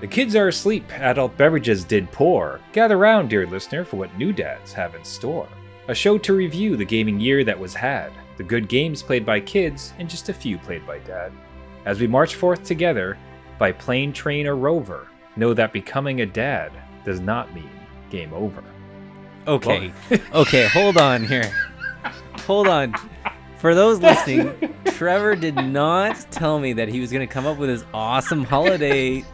The kids are asleep, adult beverages did pour. Gather round, dear listener, for what new dads have in store. A show to review the gaming year that was had, the good games played by kids, and just a few played by dad. As we march forth together, by plane, train, or rover, know that becoming a dad does not mean game over. Okay. okay, hold on here. Hold on. For those listening, Trevor did not tell me that he was going to come up with his awesome holiday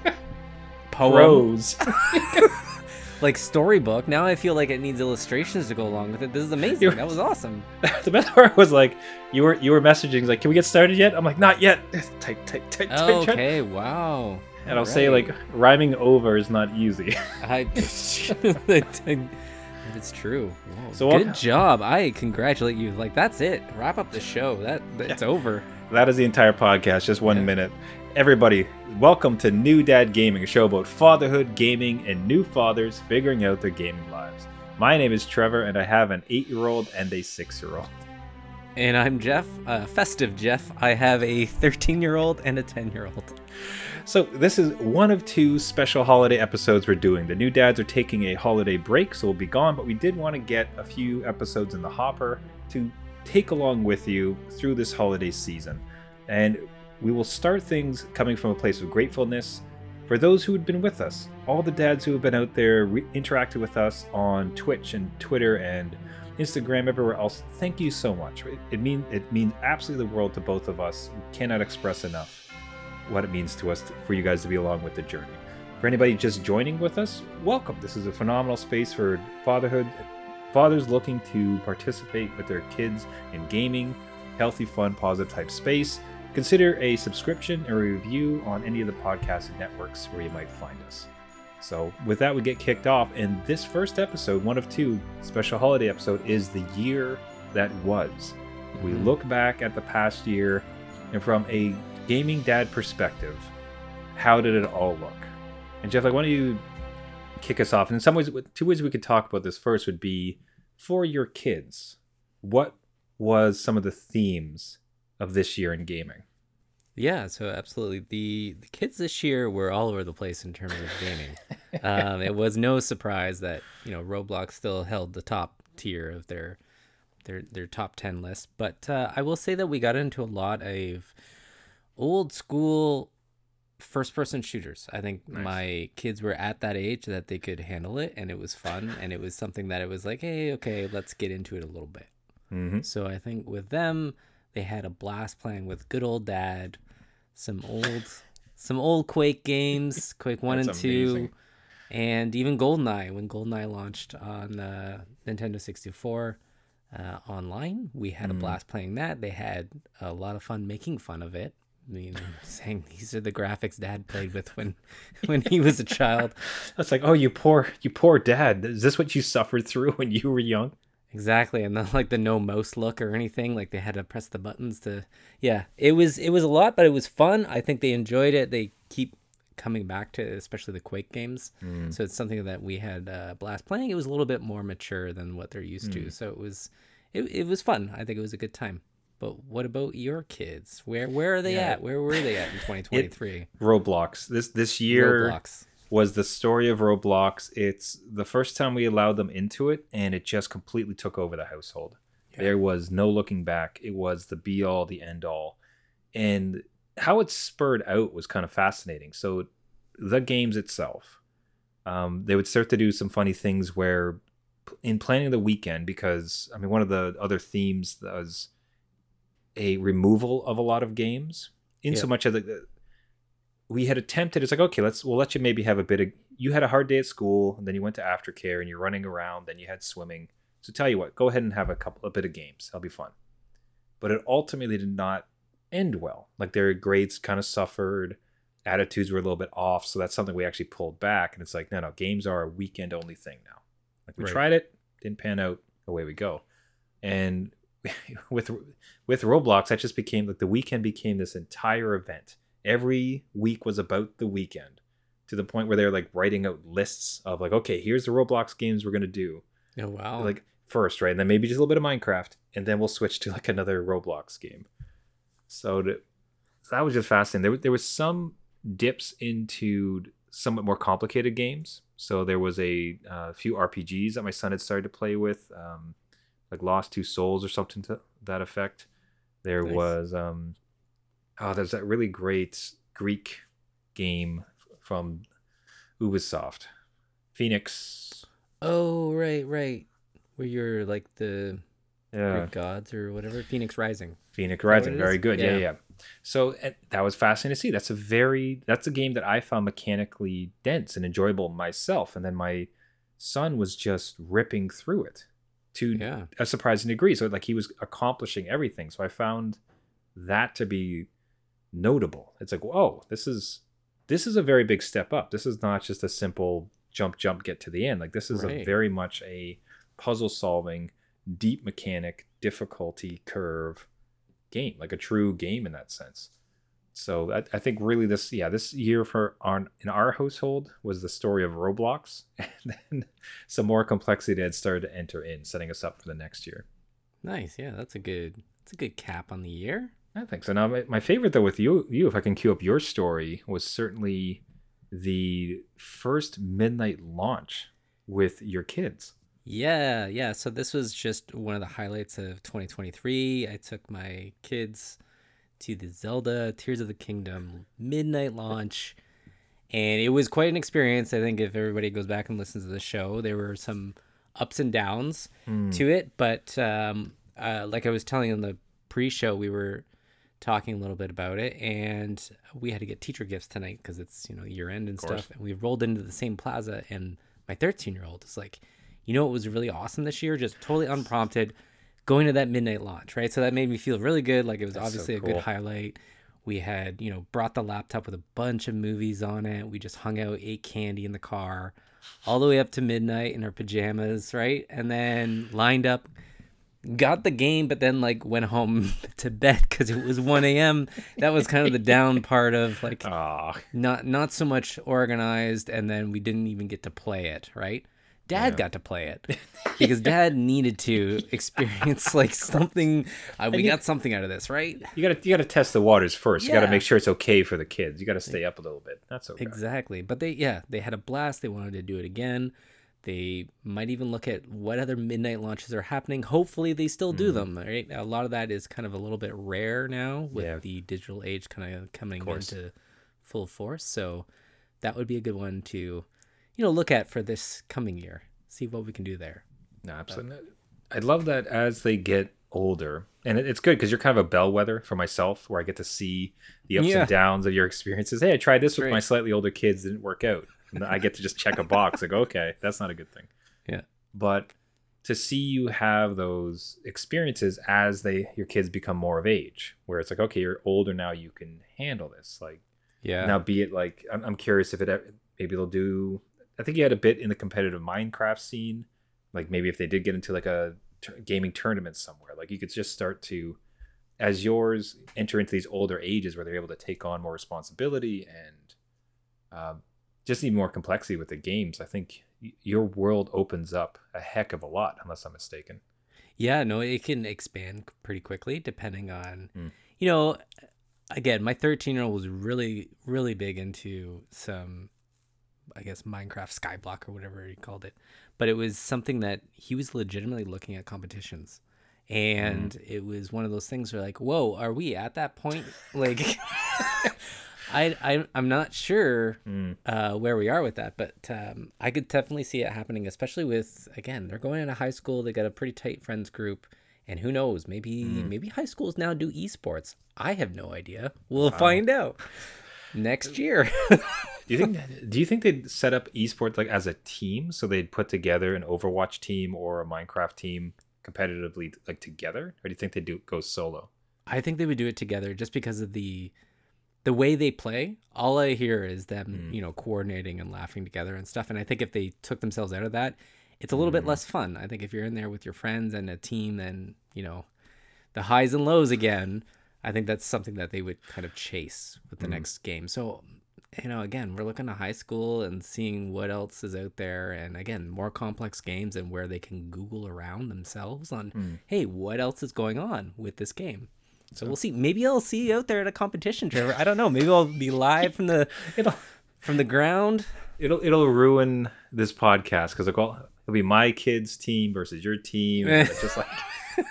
poem, Rose. like storybook. Now I feel like it needs illustrations to go along with it. This is amazing. You're- That was awesome. the best part was like you were you were messaging like, can we get started yet? I'm like, not yet. Type, type, type, type, type. Okay, wow. And I'll say like rhyming over is not easy. I. It's true. Whoa, So good what- job. I congratulate you. Like that's it. Wrap up the show. That it's over. that is the entire podcast, just one Yeah. minute. Everybody, welcome to New Dad Gaming, a show about fatherhood, gaming, and new fathers figuring out their gaming lives. My name is Trevor, and I have an eight-year-old and a six-year-old. And I'm Jeff, uh, festive Jeff. I have a 13 year old and a 10 year old. So this is one of two special holiday episodes we're doing. The new dads are taking a holiday break, so we'll be gone, but we did want to get a few episodes in the hopper to take along with you through this holiday season. And we will start things coming from a place of gratefulness for those who had been with us. All the dads who have been out there re- interacting with us on Twitch and Twitter and Instagram, everywhere else. Thank you so much. It, it mean it means absolutely the world to both of us. We cannot express enough what it means to us to, for you guys to be along with the journey. For anybody just joining with us, welcome. This is a phenomenal space for fatherhood, fathers looking to participate with their kids in gaming, healthy, fun, positive type space. Consider a subscription or a review on any of the podcast networks where you might find us. So, with that, we get kicked off. And this first episode, one of two special holiday episode, is the year that was. We Mhm. look back at the past year and from a gaming dad perspective, how did it all look? And Jeff, like, why don't you kick us off? And in some ways, two ways we could talk about this first would be for your kids, what was some of the themes of this year in gaming? Yeah, so absolutely. The the kids this year were all over the place in terms of gaming. um, it was no surprise that you know Roblox still held the top tier of their their their top ten list. But uh, I will say that we got into a lot of old school first person shooters. I think Nice. my kids were at that age that they could handle it, and it was fun, and it was something that it was like, hey, okay, let's get into it a little bit. Mm-hmm. So I think with them, they had a blast playing with good old dad, some old, some old Quake games, Quake One and Two, amazing. and even GoldenEye when GoldenEye launched on uh, Nintendo 64 uh, online. We had a Mm. blast playing that. They had a lot of fun making fun of it. I mean, saying these are the graphics dad played with when when he was a child. That's like, oh, you poor, you poor dad. Is this what you suffered through when you were young? Exactly, and then like the no mouse look or anything, like they had to press the buttons to. Yeah, it was it was a lot, but it was fun. I think they enjoyed it. They keep coming back to, it, especially the Quake games. So it's something that we had uh, a blast playing. It was a little bit more mature than what they're used to, so it was it, it was fun. I think it was a good time. But what about your kids? Where where are they Yeah. at? Where were they at in 2023? Roblox. This this year Roblox. Was the story of Roblox. It's the first time we allowed them into it, and it just completely took over the household. There was no looking back. It was the be all, the end all. And how it spurred out was kind of fascinating. So, the games itself, um, they would start to do some funny things where, in planning the weekend, because I mean, one of the other themes was a removal of a lot of games, in so much as the, we had attempted it's like okay let's we'll let you maybe have a bit of you had a hard day at school and then you went to aftercare and you're running around then you had swimming. So tell you what go ahead and have a couple a bit of games. That'll be fun. But it ultimately did not end well. Like their grades kind of suffered. Attitudes were a little bit off. So that's something we actually pulled back and it's like no no games are a weekend only thing now. Like we Right. tried it didn't pan out away we go. And with with roblox that just became like the weekend became this entire event every week was about the weekend to the point where they're like writing out lists of like okay here's the roblox games we're going to do Oh wow! like first right and then maybe just a little bit of minecraft and then we'll switch to like another roblox game so, to, so that was just fascinating there, there was some dips into somewhat more complicated games. So there was a uh, few RPGs that my son had started to play with, um, like Lost Two Souls or something to that effect. There Nice. was um, oh, there's that really great Greek game from Ubisoft, Fenyx. Oh, right, right. Where you're like the Yeah, Greek gods or whatever. Fenyx Rising. Fenyx Rising, very is? good. Yeah, Yeah. yeah. So and that was fascinating to see. That's a very that's a game that I found mechanically dense and enjoyable myself, and then my son was just ripping through it to Yeah. a surprising degree. So like he was accomplishing everything. So I found that to be notable. It's like, whoa, this is this is a very big step up. This is not just a simple jump, jump, get to the end. Like this is a very much a puzzle solving, deep mechanic, difficulty curve game, like a true game in that sense. So I, I think really this, yeah, this year for on in our household was the story of Roblox, and then some more complexity had started to enter in, setting us up for the next year. Nice. Yeah, that's a good that's a good cap on the year. I think so. Now, my, my favorite though with you, you, if I can cue up your story, was certainly the first midnight launch with your kids. Yeah, yeah. So this was just one of the highlights of 2023. I took my kids to the Zelda Tears of the Kingdom midnight launch, and it was quite an experience. I think if everybody goes back and listens to the show, there were some ups and downs to it, but um, uh, like I was telling in the pre-show, we were talking a little bit about it, and we had to get teacher gifts tonight because it's you know year end and stuff, and we rolled into the same plaza, and my 13 year old is like, you know, it was really awesome this year, just totally unprompted, going to that midnight launch, right? So that made me feel really good. Like it was That's so obviously a good highlight. We had, you know, brought the laptop with a bunch of movies on it. We just hung out, ate candy in the car, all the way up to midnight in our pajamas, right? And then lined up, got the game, but then like went home to bed because it was 1 a.m. That was kind of the down part of like Ah, not not so much organized, and then we didn't even get to play it, right? Dad Yeah. got to play it because Dad needed to experience like something. Uh, we you- got something out of this, right? you gotta you gotta test the waters first. You gotta make sure it's okay for the kids. You gotta stay up a little bit. That's okay. Exactly. But they, yeah, they had a blast. They wanted to do it again. They might even look at what other midnight launches are happening. Hopefully, they still do mm-hmm. them. Right. A lot of that is kind of a little bit rare now with Yeah. the digital age kind of coming course. into full force. So that would be a good one to, you know, look at for this coming year. See what we can do there. No, absolutely. I love that as they get older, and it's good because you're kind of a bellwether for myself, where I get to see the ups Yeah. and downs of your experiences. Hey, I tried this with Great. my slightly older kids, didn't work out, I get to just check a box like, okay, that's not a good thing. Yeah. But to see you have those experiences as they your kids become more of age, where it's like, okay, you're older now, you can handle this. Like Yeah. now, be it like I'm, I'm curious if it maybe they'll do. I think you had a bit in the competitive Minecraft scene, like maybe if they did get into like a gaming tournament somewhere, like you could just start to, as yours enter into these older ages where they're able to take on more responsibility and uh, just even more complexity with the games. I think your world opens up a heck of a lot, unless I'm mistaken. Yeah, no, it can expand pretty quickly depending on, Mm. you know, again, my 13 year old was really, really big into some, I guess, Minecraft Skyblock or whatever he called it. But it was something that he was legitimately looking at competitions. And it was one of those things where, like, whoa, are we at that point? Like, I, I, I'm not sure Mm. uh, where we are with that, but um, I could definitely see it happening, especially with again they're going into high school. They got a pretty tight friends group, and who knows? Maybe maybe high schools now do esports. I have no idea. We'll find out next year. Do you think? do you think they'd set up esports like as a team, so they'd put together an Overwatch team or a Minecraft team competitively, like together, or do you think they do go solo? I think they would do it together just because of the the way they play. All I hear is them, hmm. you know, coordinating and laughing together and stuff. And I think if they took themselves out of that, it's a little bit hmm. less fun. I think if you're in there with your friends and a team, then you know, the highs and lows again. I think that's something that they would kind of chase with the hmm. next game. So, you know, again, we're looking to high school and seeing what else is out there, and again, more complex games and where they can Google around themselves on, hey, what else is going on with this game. So we'll see. Maybe I'll see you out there at a competition, Trevor. I don't know. Maybe I'll be live from the It'll from the ground. It'll it'll ruin this podcast because it'll, it'll be my kids' team versus your team. just like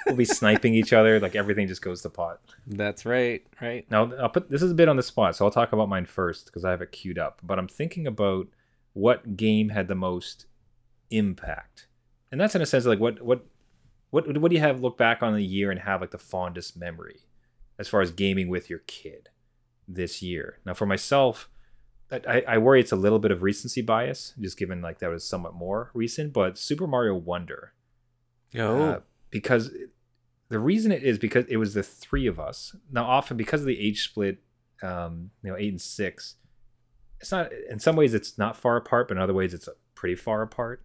we'll be sniping each other. Like everything just goes to pot. That's right, right. Now I'll put this is a bit on the spot, so I'll talk about mine first because I have it queued up. But I'm thinking about what game had the most impact, and that's in a sense like what what what what do you have look back on the year and have like the fondest memory as far as gaming with your kid this year. Now for myself, I, I worry it's a little bit of recency bias, just given like that was somewhat more recent. But Super Mario Wonder, Oh, uh, because the reason it is because it was the three of us. Now, often because of the age split, um, you know, eight and six, it's not. In some ways, it's not far apart, but in other ways, it's pretty far apart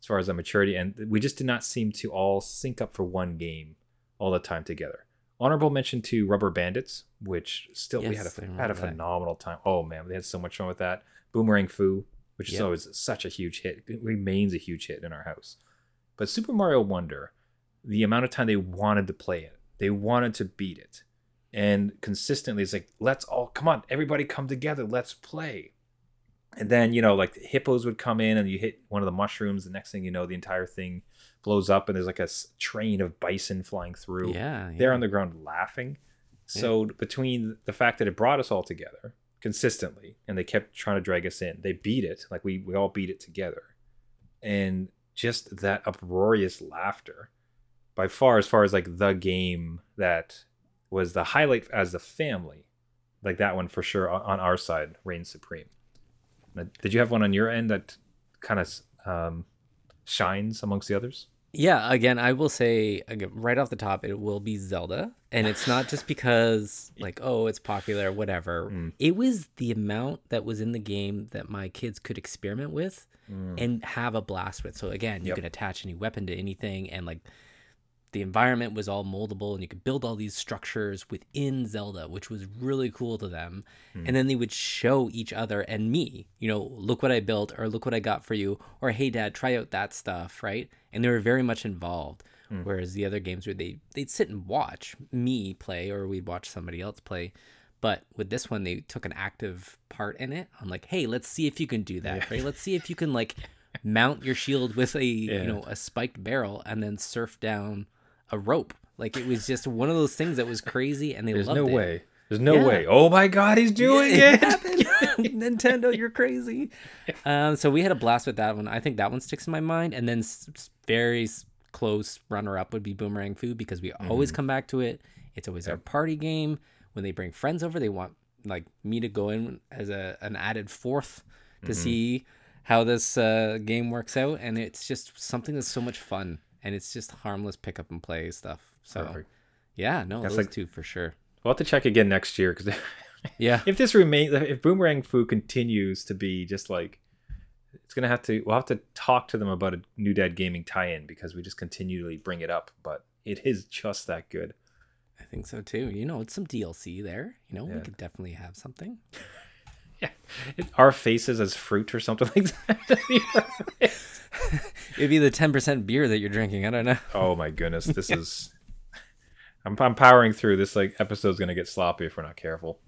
as far as the maturity. And we just did not seem to all sync up for one game all the time together. Honorable mention to Rubber Bandits, which still we had Yes, a had a that. phenomenal time. Oh man, we had so much fun with that. Boomerang Fu, which is always such a huge hit, it remains a huge hit in our house. But Super Mario Wonder, the amount of time they wanted to play it, they wanted to beat it, and consistently it's like, let's all come on, everybody come together, let's play. And then you know, like the hippos would come in, and you hit one of the mushrooms. The next thing you know, the entire thing blows up, and there's like a train of bison flying through. Yeah, they're on the ground laughing. So between the fact that it brought us all together consistently, and they kept trying to drag us in, they beat it. Like we we all beat it together, and just that uproarious laughter, by far as far as like the game that was the highlight as the family, like that one for sure on, on our side reigns supreme. Did you have one on your end that kind of um, shines amongst the others? Yeah, again, I will say again, right off the top, it will be Zelda, and it's not just because like oh it's popular, whatever. Mm. It was the amount that was in the game that my kids could experiment with and have a blast with. So again, you Yep. can attach any weapon to anything, and like the environment was all moldable, and you could build all these structures within Zelda, which was really cool to them. Hmm. And then they would show each other and me, you know, look what I built, or look what I got for you, or hey dad, try out that stuff, right? And they were very much involved. Hmm. Whereas the other games where they they'd sit and watch me play, or we'd watch somebody else play. But with this one, they took an active part in it. I'm like, hey, let's see if you can do that, right? Let's see if you can like mount your shield with a Yeah. you know a spiked barrel and then surf down a rope. Like it was just one of those things that was crazy, and they loved it. There's loved no it. way. There's no Yeah. way. Oh my god, he's doing Yeah, it. happened. Nintendo, you're crazy. Um, so we had a blast with that one. I think that one sticks in my mind. And then very close runner up would be Boomerang Fu because we always come back to it. It's always our party game. When they bring friends over, they want like me to go in as a an added fourth to see how this uh, game works out. And it's just something that's so much fun. And it's just harmless pick up and play stuff. So Perfect. yeah, no, That's those like- two for sure. We'll have to check again next year because Yeah. if this remains, if Boomerang Fu continues to be just like, it's gonna have to. We'll have to talk to them about a New Dad Gaming tie-in because we just continually bring it up, but it is just that good. I think so too. You know, it's some DLC there. You know, we could definitely have something. Yeah, our faces as fruit or something like that. It'd be the ten percent beer that you're drinking. I don't know. oh my goodness, this is. I'm, I'm powering through. This like episode's gonna get sloppy if we're not careful.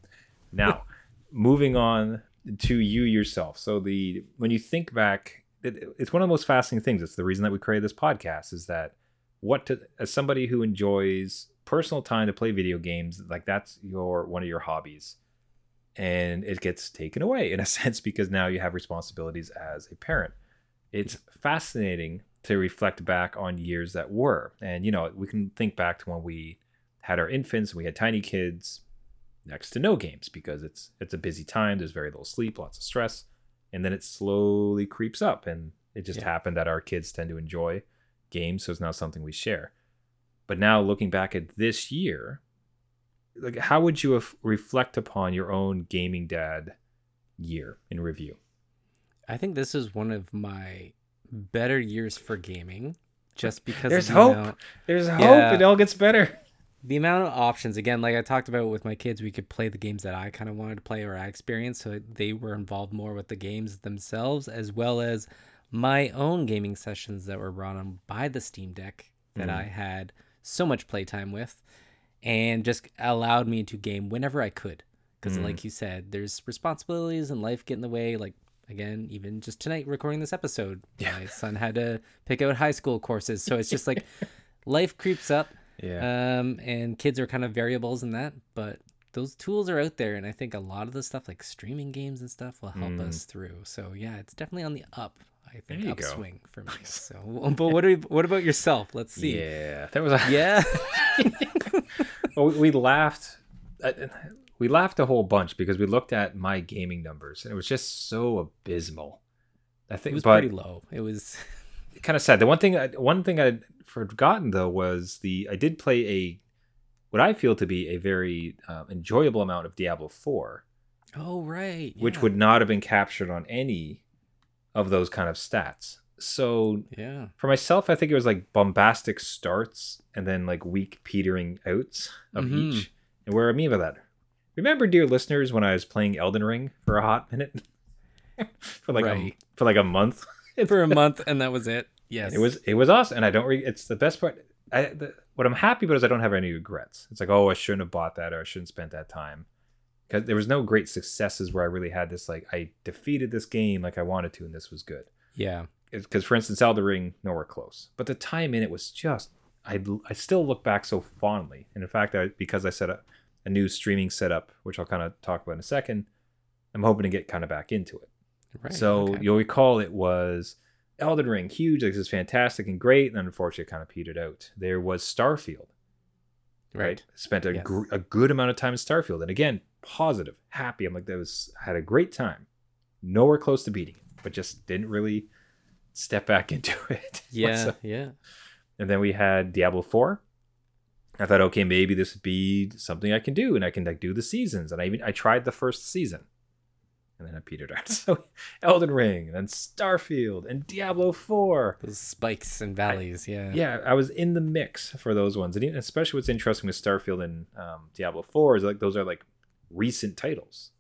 Now, moving on to you yourself. So the when you think back, it, it's one of the most fascinating things. It's the reason that we created this podcast. Is that what to as somebody who enjoys personal time to play video games, like that's your one of your hobbies, and it gets taken away in a sense because now you have responsibilities as a parent. It's fascinating to reflect back on years that were, and you know we can think back to when we had our infants and we had tiny kids next to no games because it's it's a busy time there's very little sleep lots of stress and then it slowly creeps up and it just Yeah. happened that our kids tend to enjoy games so it's now something we share but now looking back at this year like how would you reflect upon your own gaming dad year in review I think this is one of my better years for gaming, just because There's the hope. amount, there's hope Yeah. it all gets better the amount of options. Again, like I talked about with my kids, we could play the games that I kind of wanted to play or I experienced, so they were involved more with the games themselves, as well as my own gaming sessions that were brought on by the Steam Deck that Mm. I had so much playtime with, and just allowed me to game whenever I could. because Mm. like you said there's responsibilities and life get in the way like again even just tonight recording this episode Yeah. my son had to pick out high school courses so it's just like life creeps up Yeah. um and kids are kind of variables in that but those tools are out there and i think a lot of the stuff like streaming games and stuff will help Mm. us through so yeah it's definitely on the up i think There you go. upswing for me so but what, are, what about yourself let's see Yeah. That was a yeah we we laughed. uh, We laughed a whole bunch because we looked at my gaming numbers and it was just so abysmal. I think it was pretty low it was kind of sad. The one thing, I, one thing I'd forgotten though was the I did play a what I feel to be a very um, enjoyable amount of Diablo Four. Oh right which yeah. would not have been captured on any of those kind of stats. So yeah for myself, I think it was like bombastic starts and then like weak petering outs of Mhm. each. And where I mean by that, remember, dear listeners, when I was playing Elden Ring for a hot minute, for like a, for like a month, for a month and that was it yes it was it was awesome, and I don't. Re- it's the best part. I the, what I'm happy about is I don't have any regrets. It's like, oh, I shouldn't have bought that, or I shouldn't spend that time, because there was no great successes where I really had this like I defeated this game like I wanted to, and this was good yeah because for instance Elden Ring nowhere close. But the time in it was just I, I still look back so fondly. And in fact I, because I set up a new streaming setup which I'll kind of talk about in a second I'm hoping to get kind of back into it. Right so okay. you'll recall it was Elden Ring huge like this is fantastic and great and then unfortunately it kind of petered out. There was Starfield right, spent a, Yes. gr- a good amount of time in Starfield and again positive happy. I'm like that was had a great time. Nowhere close to beating it but just didn't really step back into it. Yeah So- yeah. and then we had Diablo 4 I thought okay maybe this would be something I can do and I can like do the seasons and I even I tried the first season. And then I petered out. So Elden Ring and then Starfield and Diablo 4 those spikes and valleys yeah. Yeah, I was in the mix for those ones, and especially what's interesting with Starfield and um, Diablo Four is like those are like recent titles.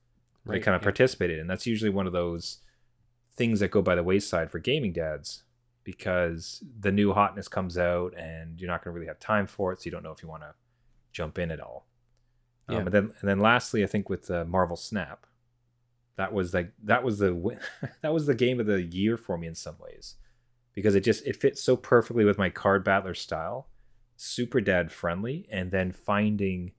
They right kind of yeah. participated, in. that's usually one of those things that go by the wayside for gaming dads because the new hotness comes out and you're not going to really have time for it, so you don't know if you want to jump in at all. Yeah. Um, and then and then lastly, I think with uh, Marvel Snap, that was like that was the that was the game of the year for me in some ways because it just it fits so perfectly with my card battler style, super dad friendly, and then finding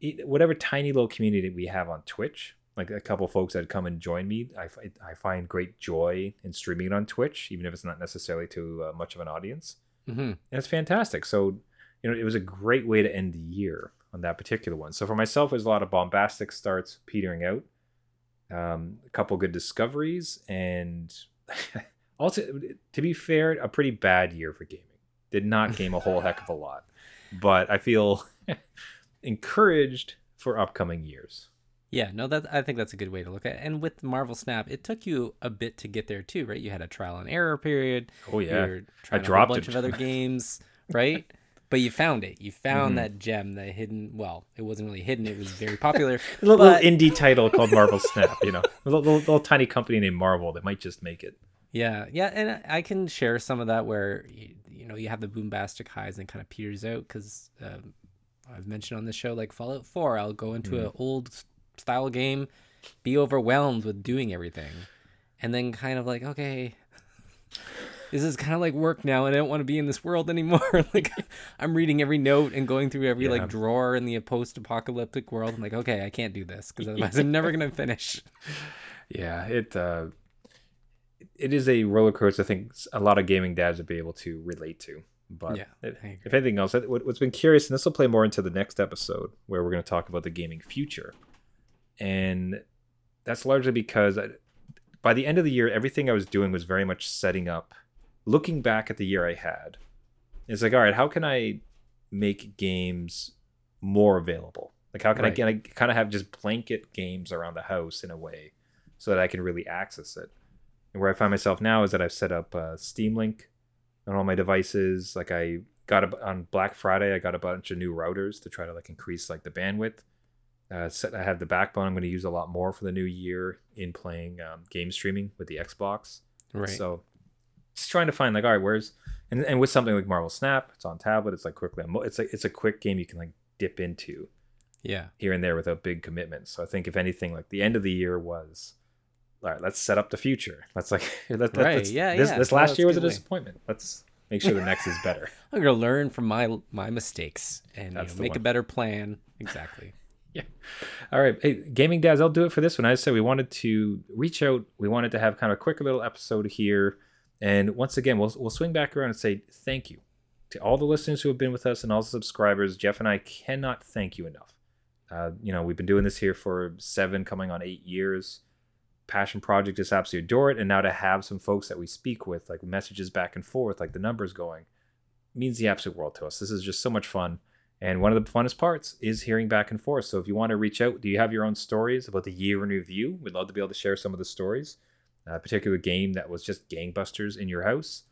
it, whatever tiny little community we have on Twitch. Like a couple folks that come and join me, I, I find great joy in streaming it on Twitch, even if it's not necessarily to uh, much of an audience hmm and it's fantastic. So, you know, it was a great way to end the year on that particular one. So for myself, it was a lot of bombastic starts petering out, um, a couple good discoveries, and also, to be fair, a pretty bad year for gaming. Did not game a whole heck of a lot, but I feel encouraged for upcoming years. Yeah, no, that I think that's a good way to look at it. And with Marvel Snap, it took you a bit to get there too, right? You had a trial and error period. Oh yeah, You're trying dropped a bunch it. of other games, right? But you found it. You found Mhm. that gem, that hidden. Well, it wasn't really hidden. It was very popular. a little, but- little indie title called Marvel Snap. You know, a little, little, little tiny company named Marvel that might just make it. Yeah, yeah, and I can share some of that where you, you know you have the boombastic highs and kind of peters out because um, I've mentioned on the show like Fallout Four. I'll go into Mm. an old style game, be overwhelmed with doing everything, and then kind of like okay, this is kind of like work now, and I don't want to be in this world anymore. like I'm reading every note and going through every Yeah. like drawer in the post-apocalyptic world. I'm like okay, I can't do this because otherwise I'm never gonna finish. Yeah, it uh, it is a roller coaster. I think a lot of gaming dads would be able to relate to. But Yeah, it- if anything else, what- what's been curious, and this will play more into the next episode where we're going to talk about the gaming future, and that's largely because I, by the end of the year, everything I was doing was very much setting up. Looking back at the year I had, it's like, all right, how can I make games more available? Like, how can Right. I get I kind of have just blanket games around the house in a way so that I can really access it? And where I find myself now is that I've set up uh, Steam Link on all my devices. Like I got a, on Black Friday, I got a bunch of new routers to try to like increase like the bandwidth. Uh, I have the backbone. I'm going to use a lot more for the new year in playing um, game streaming with the Xbox. Right. So just trying to find like, all right, where's and, and with something like Marvel Snap, it's on tablet. It's like quickly, it's like it's a quick game you can like dip into. Yeah. here and there without big commitments. So I think if anything, like the end of the year was, all right, let's set up the future. Let's like, let, Right, let's- yeah, This, yeah. this last year was a way. disappointment. Let's make sure the next is better. I'm gonna learn from my my mistakes and you know, make a better plan. Exactly. All right, hey, gaming dads, I'll do it for this one. I said we wanted to reach out. We wanted to have kind of a quick little episode here, and once again, we'll we'll swing back around and say thank you to all the listeners who have been with us and all the subscribers. Jeff and I cannot thank you enough. Uh, you know, we've been doing this here for seven, coming on eight years. Passion project just absolutely adore it, and now to have some folks that we speak with, like messages back and forth, like the numbers going, means the absolute world to us. This is just so much fun. And one of the funnest parts is hearing back and forth. So if you want to reach out, do you have your own stories about the year in review? We'd love to be able to share some of the stories. A particular game that was just gangbusters in your house.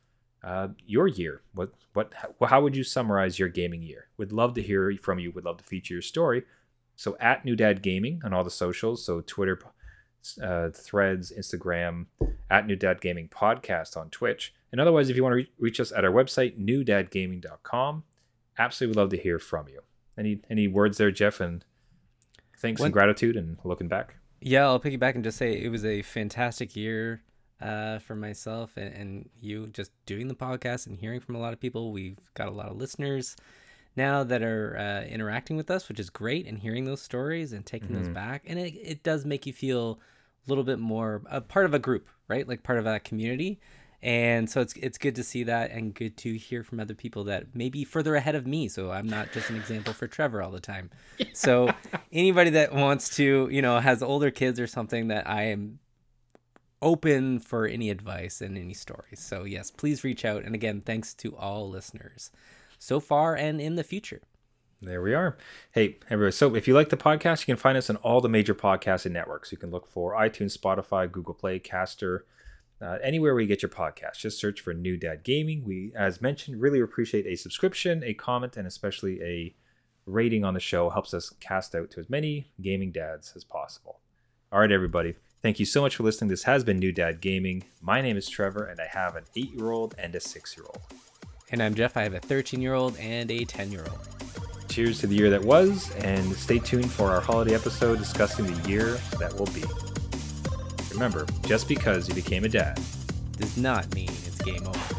Uh, your year. What what how, how would you summarize your gaming year? We'd love to hear from you. We'd love to feature your story. So at New Dad Gaming on all the socials. So Twitter, uh, Threads, Instagram, at New Dad Gaming Podcast on Twitch. And otherwise, if you want to re- reach us at our website, newdadgaming.com absolutely would love to hear from you. Any any words there, Jeff? And thanks and gratitude and looking back. Yeah, I'll piggyback and just say it was a fantastic year uh, for myself and, and you just doing the podcast and hearing from a lot of people. We've got a lot of listeners now that are uh, interacting with us, which is great, and hearing those stories and taking those Mhm. back. And it, it does make you feel a little bit more a part of a group, right? Like part of that community. And so it's it's good to see that and good to hear from other people that may be further ahead of me. So I'm not just an example for Trevor all the time. So anybody that wants to, you know, has older kids or something that I am open for any advice and any stories. So yes, please reach out. And again, thanks to all listeners so far and in the future. There we are. Hey, everybody. So if you like the podcast, you can find us on all the major podcasting networks. You can look for iTunes, Spotify, Google Play, Caster, uh, anywhere where you get your podcast. Just search for New Dad Gaming. We, as mentioned, really appreciate a subscription, a comment, and especially a rating on the show. Helps us cast out to as many gaming dads as possible. All right, everybody. Thank you so much for listening. This has been New Dad Gaming. My name is Trevor, and I have an eight year old and a six year old. And I'm Jeff. I have a 13 year old and a 10 year old. Cheers to the year that was, and stay tuned for our holiday episode discussing the year that will be. Remember, just because you became a dad Does not mean it's game over.